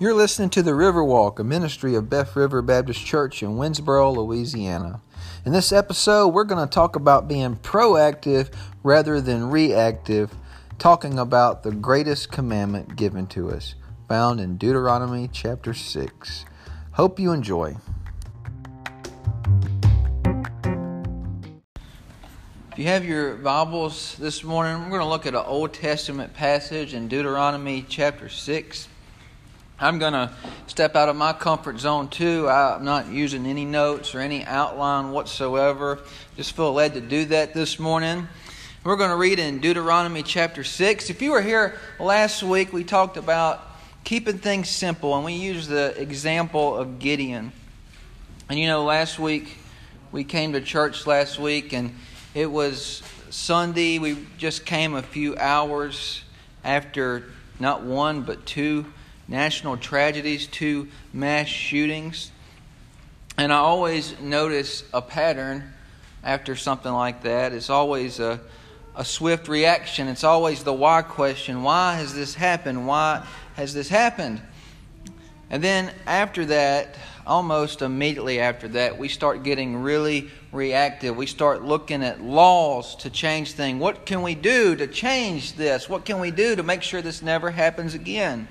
You're listening to the Riverwalk, a ministry of Boeuf River Baptist Church in Winnsboro, Louisiana. In this episode, we're going to talk about being proactive rather than reactive, talking about the greatest commandment given to us, found in Deuteronomy chapter 6. Hope you enjoy. If you have your Bibles this morning, we're going to look at an Old Testament passage in Deuteronomy chapter 6. I'm going to step out of my comfort zone too. I'm not using any notes or any outline whatsoever. Just feel led to do that this morning. We're going to read in Deuteronomy chapter 6. If you were here last week, we talked about keeping things simple, and we used the example of Gideon. And you know, last week, we came to church last week, and it was Sunday. We just came a few hours after not one, but two national tragedies, two mass shootings. And I always notice a pattern after something like that. It's always a, a swift reaction. It's always the why question why has this happened? Why has this happened? And then after that, almost immediately after that, we start getting really reactive. We start looking at laws to change things. What can we do to change this? What can we do to make sure this never happens again?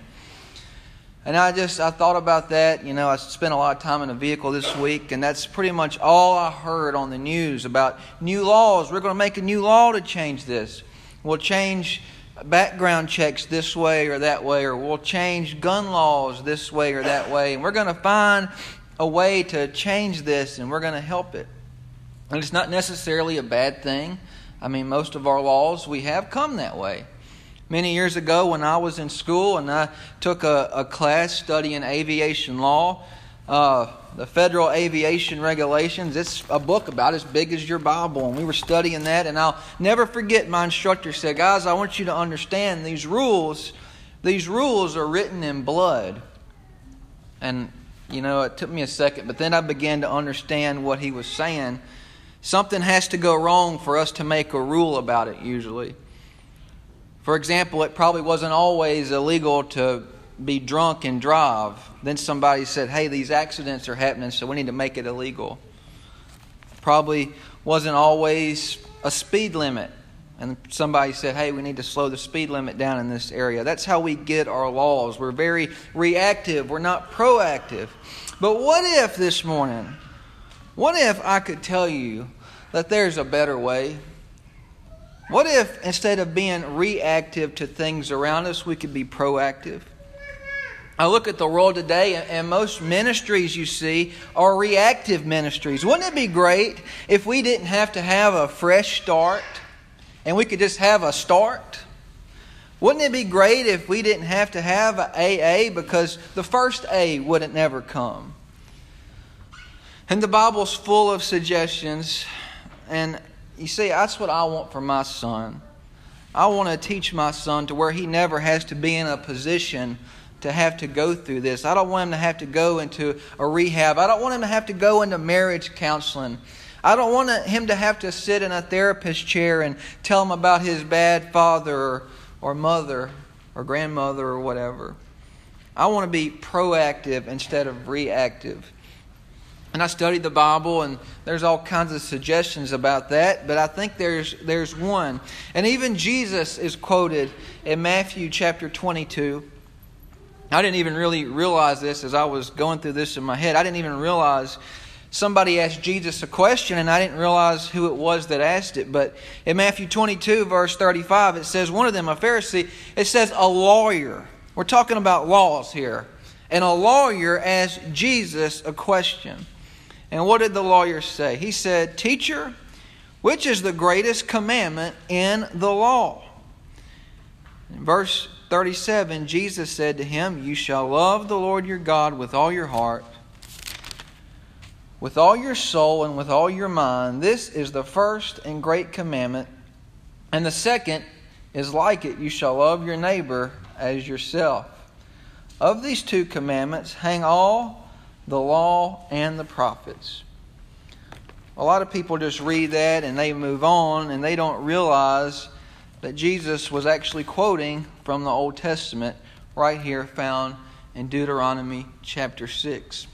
And I just I thought about that. You know, I spent a lot of time in a vehicle this week, and that's pretty much all I heard on the news about new laws. We're going to make a new law to change this. We'll change background checks this way or that way, or we'll change gun laws this way or that way, and we're going to find a way to change this, and we're going to help it. And it's not necessarily a bad thing. I mean, most of our laws we have come that way. Many years ago, when I was in school and I took a, a class studying aviation law, uh, the Federal Aviation Regulations, it's a book about as big as your Bible. And we were studying that, and I'll never forget my instructor said, Guys, I want you to understand these rules. These rules are written in blood. And, you know, it took me a second, but then I began to understand what he was saying. Something has to go wrong for us to make a rule about it, usually. For example, it probably wasn't always illegal to be drunk and drive. Then somebody said, hey, these accidents are happening, so we need to make it illegal. Probably wasn't always a speed limit. And somebody said, hey, we need to slow the speed limit down in this area. That's how we get our laws. We're very reactive, we're not proactive. But what if this morning, what if I could tell you that there's a better way? What if instead of being reactive to things around us, we could be proactive? I look at the world today, and most ministries you see are reactive ministries. Wouldn't it be great if we didn't have to have a fresh start and we could just have a start? Wouldn't it be great if we didn't have to have an AA because the first A wouldn't never come? And the Bible's full of suggestions, and you see, that's what I want for my son. I want to teach my son to where he never has to be in a position to have to go through this. I don't want him to have to go into a rehab. I don't want him to have to go into marriage counseling. I don't want him to have to sit in a therapist chair and tell him about his bad father or, or mother or grandmother or whatever. I want to be proactive instead of reactive. And I studied the Bible, and there's all kinds of suggestions about that, but I think there's, there's one. And even Jesus is quoted in Matthew chapter 22. I didn't even really realize this as I was going through this in my head. I didn't even realize somebody asked Jesus a question, and I didn't realize who it was that asked it. But in Matthew 22, verse 35, it says, one of them, a Pharisee, it says, a lawyer. We're talking about laws here. And a lawyer asked Jesus a question. And what did the lawyer say? He said, Teacher, which is the greatest commandment in the law? In verse 37, Jesus said to him, You shall love the Lord your God with all your heart, with all your soul, and with all your mind. This is the first and great commandment. And the second is like it you shall love your neighbor as yourself. Of these two commandments hang all the law and the prophets. A lot of people just read that and they move on and they don't realize that Jesus was actually quoting from the Old Testament right here found in Deuteronomy chapter 6.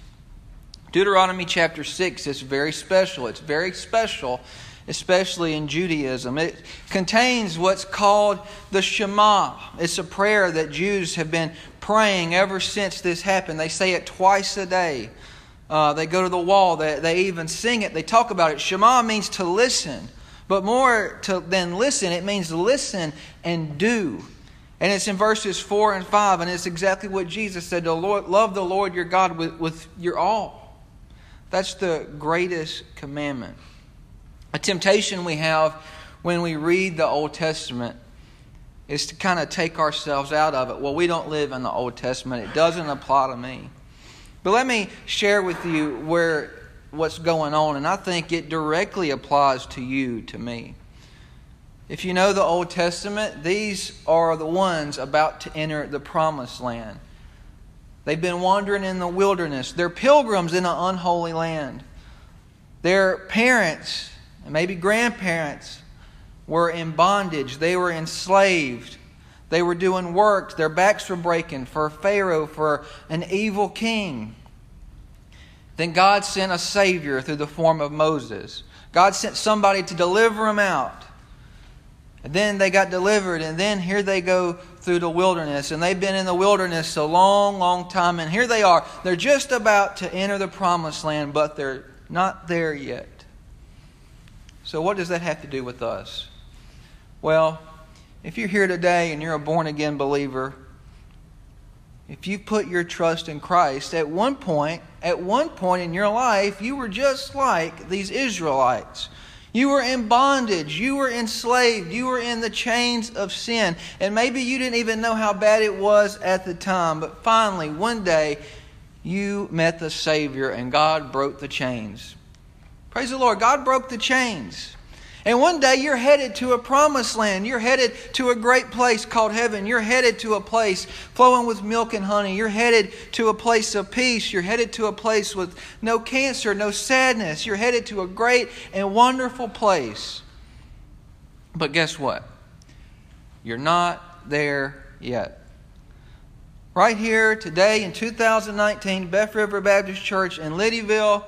Deuteronomy chapter 6 is very special. It's very special, especially in Judaism. It contains what's called the Shema. It's a prayer that Jews have been praying ever since this happened. They say it twice a day. Uh, they go to the wall, they, they even sing it, they talk about it. Shema means to listen. But more to, than listen, it means listen and do. And it's in verses 4 and 5, and it's exactly what Jesus said to Lord, love the Lord your God with, with your all. That's the greatest commandment. A temptation we have when we read the Old Testament is to kind of take ourselves out of it. Well, we don't live in the Old Testament, it doesn't apply to me. But let me share with you where what's going on, and I think it directly applies to you, to me. If you know the Old Testament, these are the ones about to enter the promised land. They've been wandering in the wilderness. They're pilgrims in an unholy land. Their parents, and maybe grandparents, were in bondage. They were enslaved. They were doing work. Their backs were breaking for Pharaoh, for an evil king. Then God sent a Savior through the form of Moses. God sent somebody to deliver them out. And then they got delivered, and then here they go through the wilderness. And they've been in the wilderness a long, long time. And here they are. They're just about to enter the promised land, but they're not there yet. So, what does that have to do with us? Well, if you're here today and you're a born again believer, if you put your trust in Christ, at one point, at one point in your life, you were just like these Israelites. You were in bondage. You were enslaved. You were in the chains of sin. And maybe you didn't even know how bad it was at the time. But finally, one day, you met the Savior and God broke the chains. Praise the Lord. God broke the chains. And one day you're headed to a promised land. You're headed to a great place called heaven. You're headed to a place flowing with milk and honey. You're headed to a place of peace. You're headed to a place with no cancer, no sadness. You're headed to a great and wonderful place. But guess what? You're not there yet. Right here today in 2019, Boeuf River Baptist Church in Liddieville,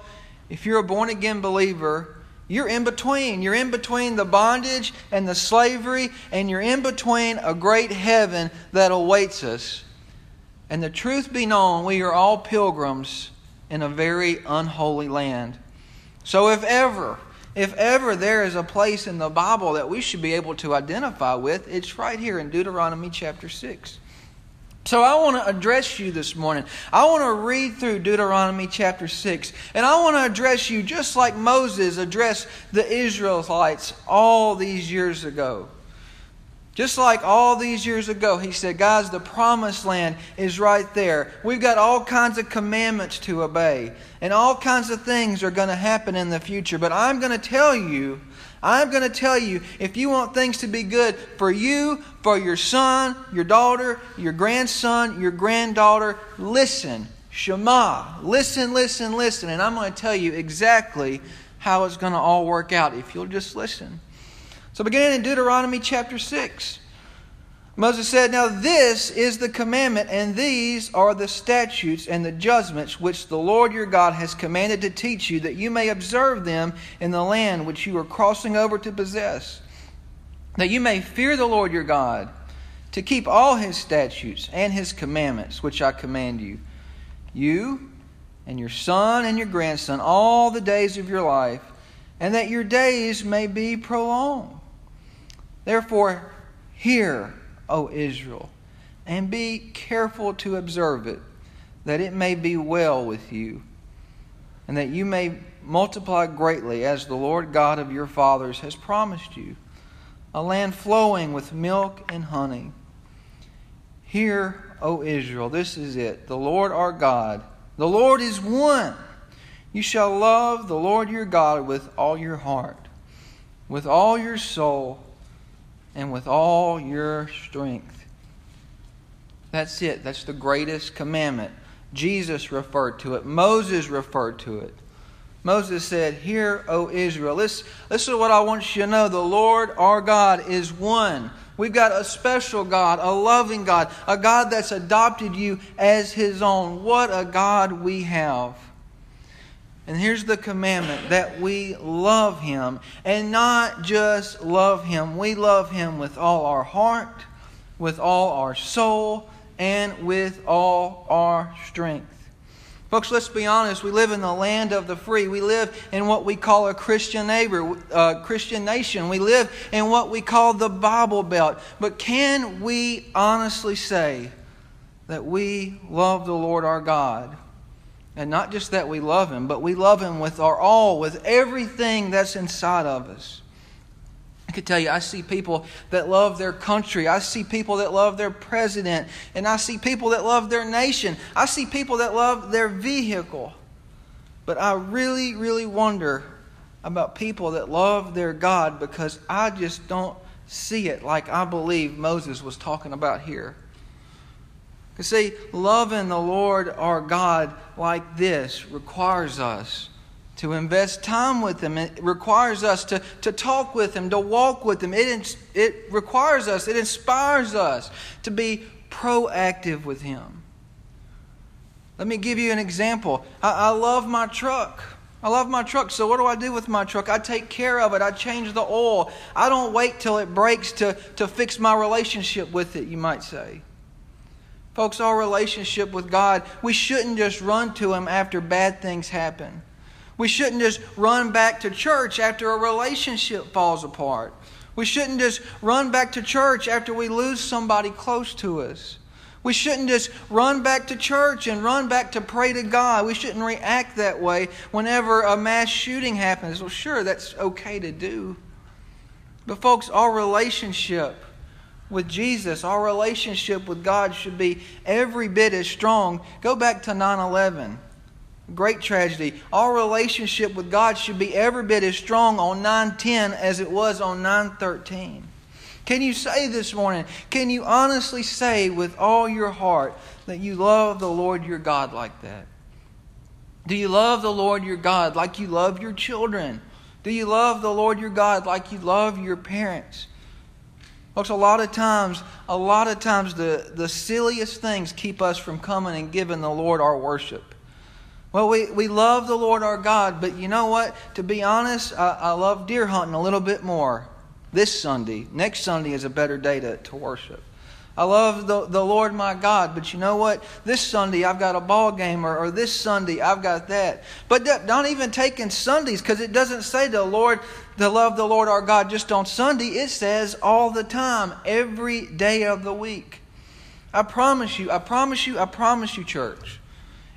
if you're a born again believer, you're in between. You're in between the bondage and the slavery, and you're in between a great heaven that awaits us. And the truth be known, we are all pilgrims in a very unholy land. So, if ever, if ever there is a place in the Bible that we should be able to identify with, it's right here in Deuteronomy chapter 6. So I want to address you this morning. I want to read through Deuteronomy chapter 6, and I want to address you just like Moses addressed the Israelites all these years ago. Just like all these years ago, he said, Guys, the promised land is right there. We've got all kinds of commandments to obey, and all kinds of things are going to happen in the future. But I'm going to tell you I'm going to tell you if you want things to be good for you, for your son, your daughter, your grandson, your granddaughter, listen. Shema. Listen, listen, listen. And I'm going to tell you exactly how it's going to all work out if you'll just listen. So, beginning in Deuteronomy chapter 6. Moses said, Now this is the commandment, and these are the statutes and the judgments which the Lord your God has commanded to teach you, that you may observe them in the land which you are crossing over to possess, that you may fear the Lord your God, to keep all his statutes and his commandments which I command you, you and your son and your grandson, all the days of your life, and that your days may be prolonged. Therefore, hear O Israel, and be careful to observe it, that it may be well with you, and that you may multiply greatly, as the Lord God of your fathers has promised you, a land flowing with milk and honey. Hear, O Israel, this is it. The Lord our God, the Lord is one. You shall love the Lord your God with all your heart, with all your soul and with all your strength. That's it. That's the greatest commandment. Jesus referred to it, Moses referred to it. Moses said, Hear, O Israel. This, this is what I want you to know. The Lord our God is one. We've got a special God, a loving God, a God that's adopted you as his own. What a God we have. And here's the commandment that we love him and not just love him. We love him with all our heart, with all our soul, and with all our strength. Folks, let's be honest. We live in the land of the free. We live in what we call a Christian neighbor, uh, Christian nation. We live in what we call the Bible Belt. But can we honestly say that we love the Lord our God? And not just that we love Him, but we love Him with our all, with everything that's inside of us. Could tell you, I see people that love their country. I see people that love their president. And I see people that love their nation. I see people that love their vehicle. But I really, really wonder about people that love their God because I just don't see it like I believe Moses was talking about here. You see, loving the Lord our God like this requires us to invest time with Him. It requires us to, to talk with Him, to walk with Him. It, it requires us, it inspires us to be proactive with Him. Let me give you an example. I, I love my truck. I love my truck, so what do I do with my truck? I take care of it. I change the oil. I don't wait till it breaks to, to fix my relationship with it, you might say. Folks, our relationship with God, we shouldn't just run to Him after bad things happen. We shouldn't just run back to church after a relationship falls apart. We shouldn't just run back to church after we lose somebody close to us. We shouldn't just run back to church and run back to pray to God. We shouldn't react that way whenever a mass shooting happens. Well, sure, that's okay to do. But, folks, our relationship with Jesus, our relationship with God should be every bit as strong. Go back to 9 11. Great tragedy. Our relationship with God should be every bit as strong on 910 as it was on 913. Can you say this morning, can you honestly say with all your heart that you love the Lord your God like that? Do you love the Lord your God like you love your children? Do you love the Lord your God like you love your parents? Folks, a lot of times, a lot of times the, the silliest things keep us from coming and giving the Lord our worship. Well, we, we love the Lord our God, but you know what? To be honest, I, I love deer hunting a little bit more this Sunday. Next Sunday is a better day to, to worship. I love the, the Lord my God, but you know what? This Sunday I've got a ball game, or, or this Sunday I've got that. But don't even take in Sundays because it doesn't say the Lord to love the Lord our God just on Sunday. It says all the time, every day of the week. I promise you, I promise you, I promise you, church.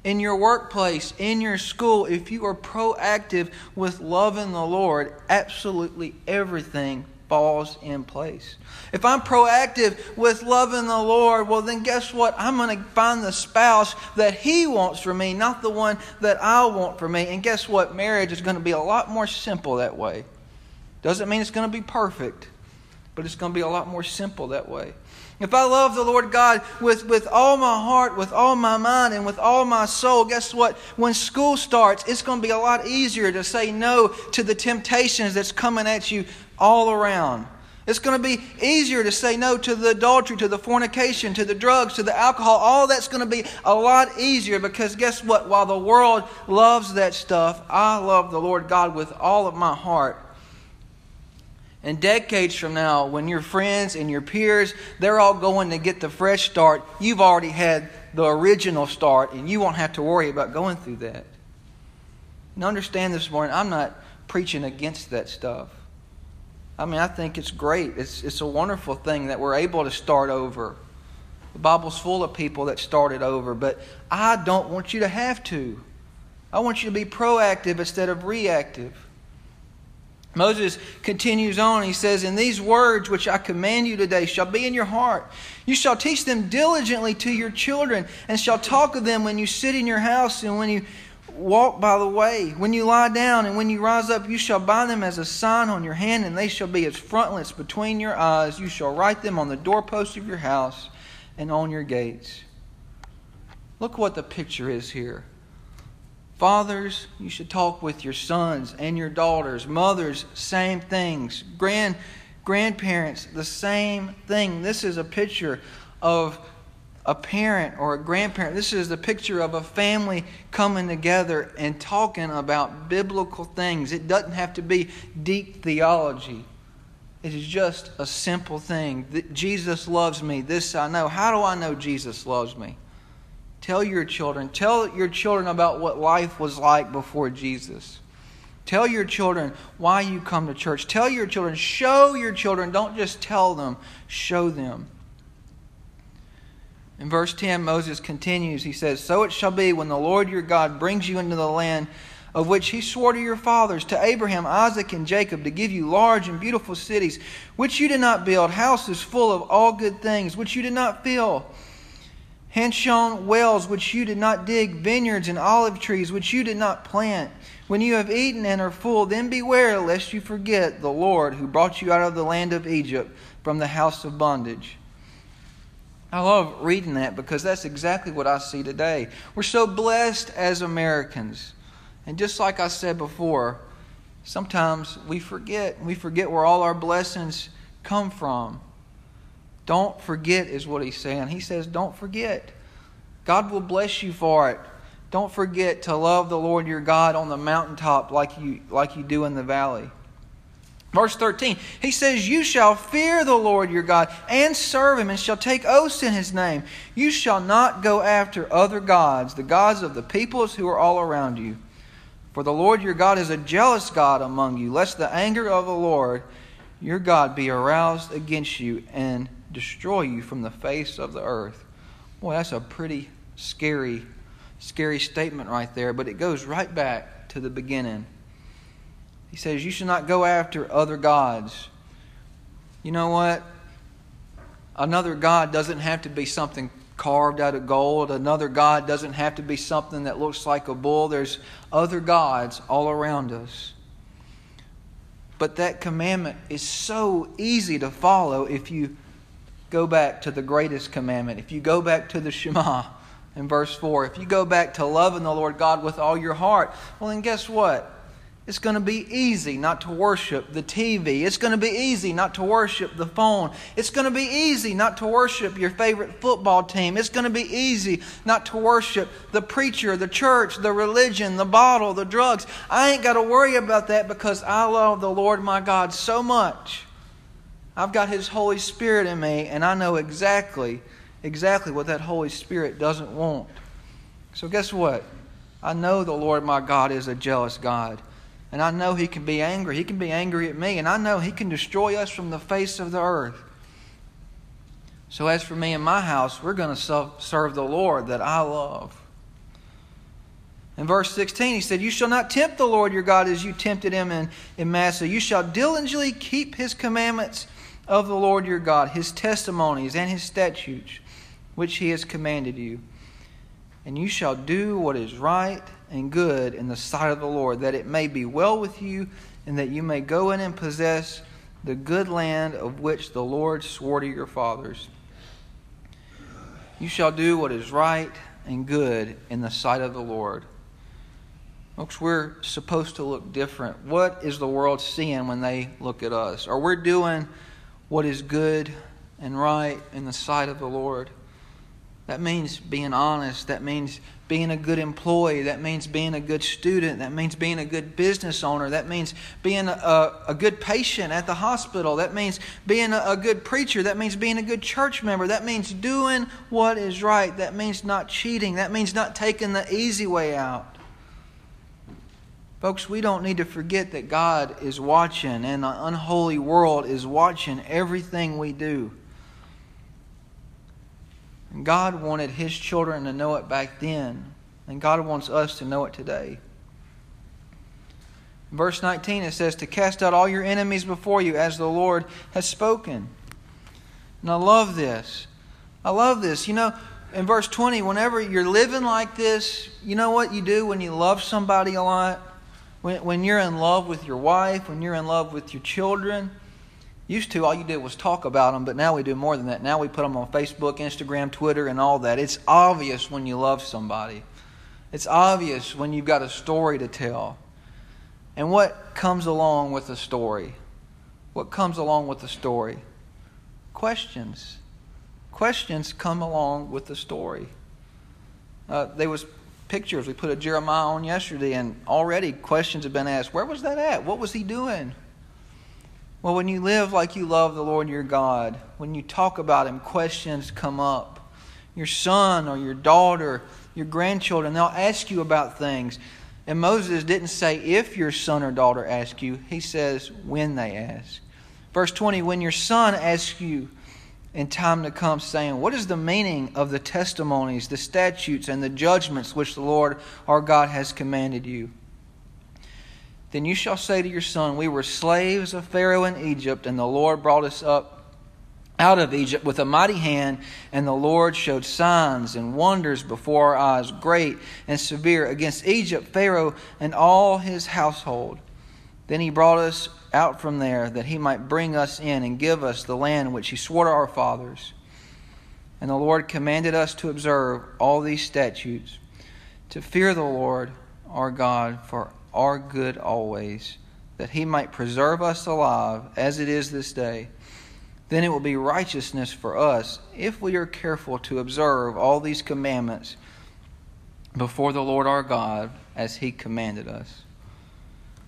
In your workplace, in your school, if you are proactive with loving the Lord, absolutely everything falls in place. If I'm proactive with loving the Lord, well, then guess what? I'm going to find the spouse that He wants for me, not the one that I want for me. And guess what? Marriage is going to be a lot more simple that way. Doesn't mean it's going to be perfect, but it's going to be a lot more simple that way. If I love the Lord God with, with all my heart, with all my mind, and with all my soul, guess what? When school starts, it's going to be a lot easier to say no to the temptations that's coming at you all around. It's going to be easier to say no to the adultery, to the fornication, to the drugs, to the alcohol. All that's going to be a lot easier because guess what? While the world loves that stuff, I love the Lord God with all of my heart. And decades from now, when your friends and your peers, they're all going to get the fresh start, you've already had the original start, and you won't have to worry about going through that. And understand this morning, I'm not preaching against that stuff. I mean, I think it's great. It's, it's a wonderful thing that we're able to start over. The Bible's full of people that started over, but I don't want you to have to. I want you to be proactive instead of reactive. Moses continues on. He says, And these words which I command you today shall be in your heart. You shall teach them diligently to your children, and shall talk of them when you sit in your house and when you walk by the way. When you lie down and when you rise up, you shall bind them as a sign on your hand, and they shall be as frontlets between your eyes. You shall write them on the doorposts of your house and on your gates. Look what the picture is here. Fathers, you should talk with your sons and your daughters. Mothers, same things. Grand, grandparents, the same thing. This is a picture of a parent or a grandparent. This is the picture of a family coming together and talking about biblical things. It doesn't have to be deep theology. It is just a simple thing. Jesus loves me. This I know. How do I know Jesus loves me? Tell your children. Tell your children about what life was like before Jesus. Tell your children why you come to church. Tell your children. Show your children. Don't just tell them, show them. In verse 10, Moses continues. He says, So it shall be when the Lord your God brings you into the land of which he swore to your fathers, to Abraham, Isaac, and Jacob, to give you large and beautiful cities, which you did not build, houses full of all good things, which you did not fill Hanshon wells which you did not dig, vineyards and olive trees which you did not plant. When you have eaten and are full, then beware lest you forget the Lord who brought you out of the land of Egypt from the house of bondage. I love reading that because that's exactly what I see today. We're so blessed as Americans. And just like I said before, sometimes we forget. We forget where all our blessings come from. Don't forget, is what he's saying. He says, Don't forget. God will bless you for it. Don't forget to love the Lord your God on the mountaintop like you, like you do in the valley. Verse 13, he says, You shall fear the Lord your God and serve him, and shall take oaths in his name. You shall not go after other gods, the gods of the peoples who are all around you. For the Lord your God is a jealous God among you, lest the anger of the Lord your God be aroused against you and destroy you from the face of the earth. Boy, that's a pretty scary, scary statement right there, but it goes right back to the beginning. He says, You should not go after other gods. You know what? Another God doesn't have to be something carved out of gold. Another God doesn't have to be something that looks like a bull. There's other gods all around us. But that commandment is so easy to follow if you go back to the greatest commandment, if you go back to the Shema in verse 4, if you go back to loving the Lord God with all your heart, well, then guess what? It's going to be easy not to worship the TV. It's going to be easy not to worship the phone. It's going to be easy not to worship your favorite football team. It's going to be easy not to worship the preacher, the church, the religion, the bottle, the drugs. I ain't got to worry about that because I love the Lord my God so much I've got His Holy Spirit in me, and I know exactly, exactly what that Holy Spirit doesn't want. So, guess what? I know the Lord my God is a jealous God. And I know He can be angry. He can be angry at me. And I know He can destroy us from the face of the earth. So, as for me and my house, we're going to serve the Lord that I love. In verse 16, he said, You shall not tempt the Lord your God as you tempted him in, in Massah. You shall diligently keep his commandments of the Lord your God, his testimonies and his statutes, which he has commanded you. And you shall do what is right and good in the sight of the Lord, that it may be well with you, and that you may go in and possess the good land of which the Lord swore to your fathers. You shall do what is right and good in the sight of the Lord. Folks, we're supposed to look different. What is the world seeing when they look at us? Are we doing what is good and right in the sight of the Lord. That means being honest. That means being a good employee. That means being a good student. That means being a good business owner. That means being a, a good patient at the hospital. That means being a, a good preacher. That means being a good church member. That means doing what is right. That means not cheating. That means not taking the easy way out. Folks, we don't need to forget that God is watching and the unholy world is watching everything we do. And God wanted His children to know it back then, and God wants us to know it today. Verse 19, it says, To cast out all your enemies before you, as the Lord has spoken. And I love this. I love this. You know, in verse 20, whenever you're living like this, you know what you do when you love somebody a lot? When, when you're in love with your wife, when you're in love with your children, used to all you did was talk about them, but now we do more than that. Now we put them on Facebook, Instagram, Twitter, and all that. It's obvious when you love somebody. It's obvious when you've got a story to tell. And what comes along with a story? What comes along with the story? Questions. Questions come along with the story. Uh, there was pictures we put a Jeremiah on yesterday, and already questions have been asked. Where was that at? What was he doing? Well, when you live like you love the Lord your God, when you talk about Him, questions come up. Your son or your daughter, your grandchildren, they'll ask you about things. And Moses didn't say if your son or daughter asks you, he says when they ask. Verse 20 When your son asks you in time to come, saying, What is the meaning of the testimonies, the statutes, and the judgments which the Lord our God has commanded you? Then you shall say to your son, We were slaves of Pharaoh in Egypt, and the Lord brought us up out of Egypt with a mighty hand, and the Lord showed signs and wonders before our eyes, great and severe, against Egypt, Pharaoh, and all his household. Then he brought us out from there, that he might bring us in and give us the land which he swore to our fathers. And the Lord commanded us to observe all these statutes, to fear the Lord our God for our good always, that he might preserve us alive as it is this day. Then it will be righteousness for us if we are careful to observe all these commandments before the Lord our God as he commanded us.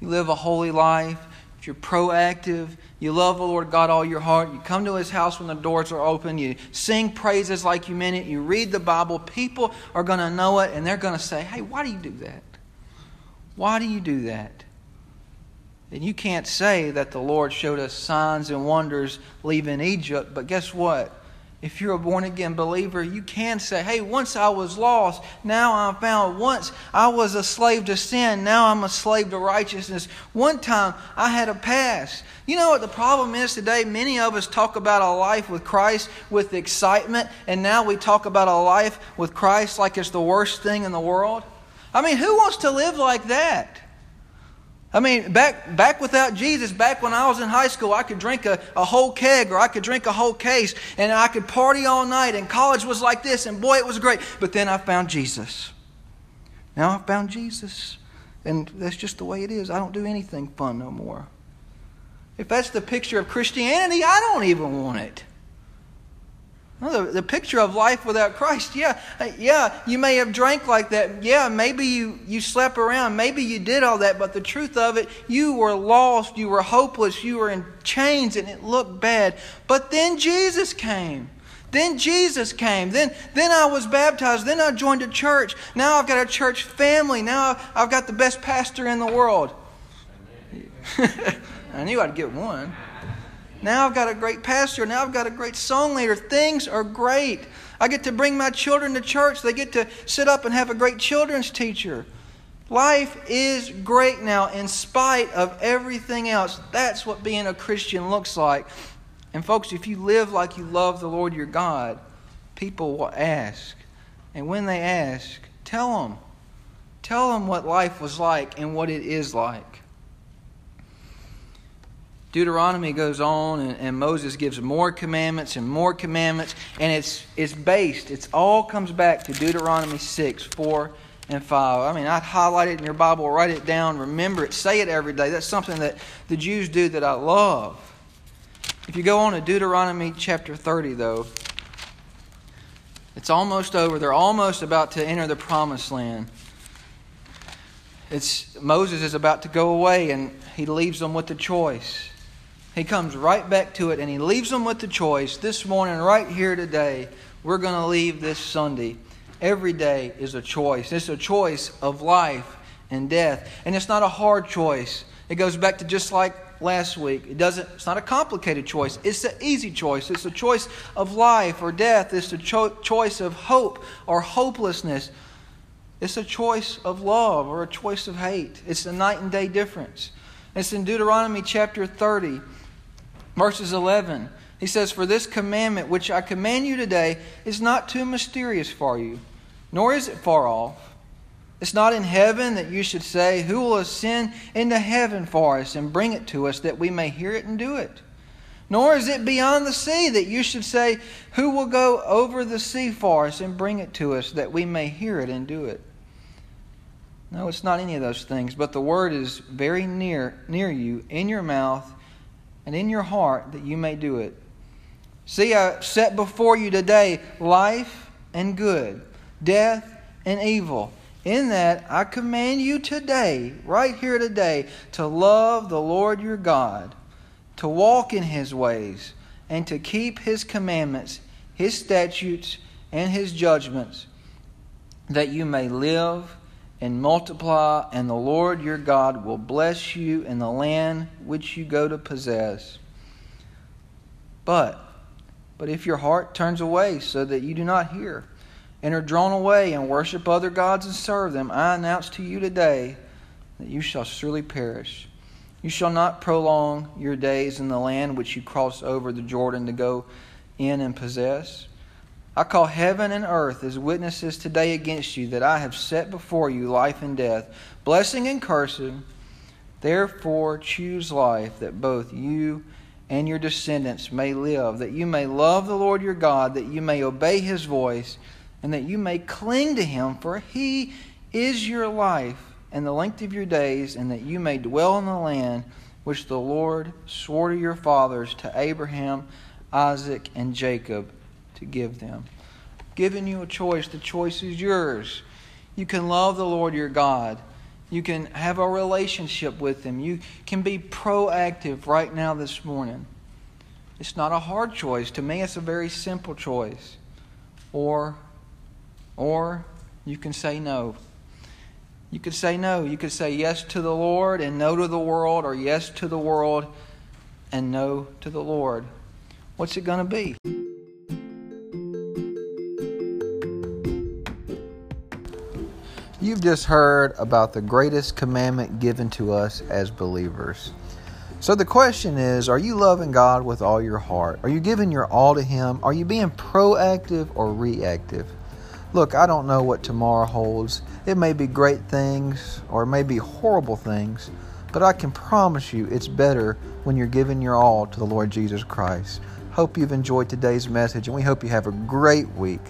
You live a holy life. If you're proactive, you love the Lord God all your heart, you come to his house when the doors are open, you sing praises like you mean it, you read the Bible, people are going to know it and they're going to say, hey, why do you do that? Why do you do that? And you can't say that the Lord showed us signs and wonders leaving Egypt, but guess what? If you're a born again believer, you can say, hey, once I was lost, now I'm found. Once I was a slave to sin, now I'm a slave to righteousness. One time I had a past. You know what the problem is today? Many of us talk about a life with Christ with excitement, and now we talk about a life with Christ like it's the worst thing in the world. I mean, who wants to live like that? I mean, back, back without Jesus, back when I was in high school, I could drink a, a whole keg or I could drink a whole case and I could party all night, and college was like this, and boy, it was great. But then I found Jesus. Now I found Jesus, and that's just the way it is. I don't do anything fun no more. If that's the picture of Christianity, I don't even want it. The, the picture of life without Christ, yeah, uh, yeah, you may have drank like that. Yeah, maybe you, you slept around. Maybe you did all that. But the truth of it, you were lost. You were hopeless. You were in chains and it looked bad. But then Jesus came. Then Jesus came. Then, then I was baptized. Then I joined a church. Now I've got a church family. Now I've, I've got the best pastor in the world. I knew I'd get one. Now I've got a great pastor. Now I've got a great song leader. Things are great. I get to bring my children to church. They get to sit up and have a great children's teacher. Life is great now in spite of everything else. That's what being a Christian looks like. And, folks, if you live like you love the Lord your God, people will ask. And when they ask, tell them. Tell them what life was like and what it is like. Deuteronomy goes on, and, and, Moses gives more commandments and more commandments, and it's, it's based, it's all comes back to Deuteronomy 6, 4, and 5. I mean, I'd highlight it in your Bible, write it down, remember it, say it every day. That's something that the Jews do that I love. If you go on to Deuteronomy chapter 30, though, it's almost over. They're almost about to enter the promised land. It's Moses is about to go away, and he leaves them with the choice. He comes right back to it and he leaves them with the choice. This morning, right here today, we're going to leave this Sunday. Every day is a choice. It's a choice of life and death. And it's not a hard choice. It goes back to just like last week. It doesn't it's not a complicated choice. It's an easy choice. It's a choice of life or death. It's a cho- choice of hope or hopelessness. It's a choice of love or a choice of hate. It's a night and day difference. It's in Deuteronomy chapter 30 Verses 11, he says, For this commandment which I command you today is not too mysterious for you, nor is it far off. It's not in heaven that you should say, Who will ascend into heaven for us and bring it to us that we may hear it and do it? Nor is it beyond the sea that you should say, Who will go over the sea for us and bring it to us that we may hear it and do it? No, it's not any of those things, but the word is very near near you, in your mouth and in your heart that you may do it. See, I set before you today life and good, death and evil. In that, I command you today, right here today, to love the Lord your God, to walk in his ways, and to keep his commandments, his statutes, and his judgments, that you may live and multiply, and the Lord your God will bless you in the land which you go to possess. But but if your heart turns away so that you do not hear, and are drawn away and worship other gods and serve them, I announce to you today that you shall surely perish. You shall not prolong your days in the land which you crossed over the Jordan to go in and possess. I call heaven and earth as witnesses today against you that I have set before you life and death, blessing and cursing. Therefore, choose life that both you and your descendants may live, that you may love the Lord your God, that you may obey his voice, and that you may cling to him, for he is your life and the length of your days, and that you may dwell in the land which the Lord swore to your fathers, to Abraham, Isaac, and Jacob, to give them. Giving you a choice, the choice is yours. You can love the Lord your God you can have a relationship with Him. You can be proactive right now this morning. It's not a hard choice. To me, it's a very simple choice. Or, or you can say no. You could say no. You could say yes to the Lord and no to the world, or yes to the world and no to the Lord. What's it going to be? You've just heard about the greatest commandment given to us as believers. So the question is Are you loving God with all your heart? Are you giving your all to Him? Are you being proactive or reactive? Look, I don't know what tomorrow holds. It may be great things or it may be horrible things, but I can promise you it's better when you're giving your all to the Lord Jesus Christ. Hope you've enjoyed today's message and we hope you have a great week.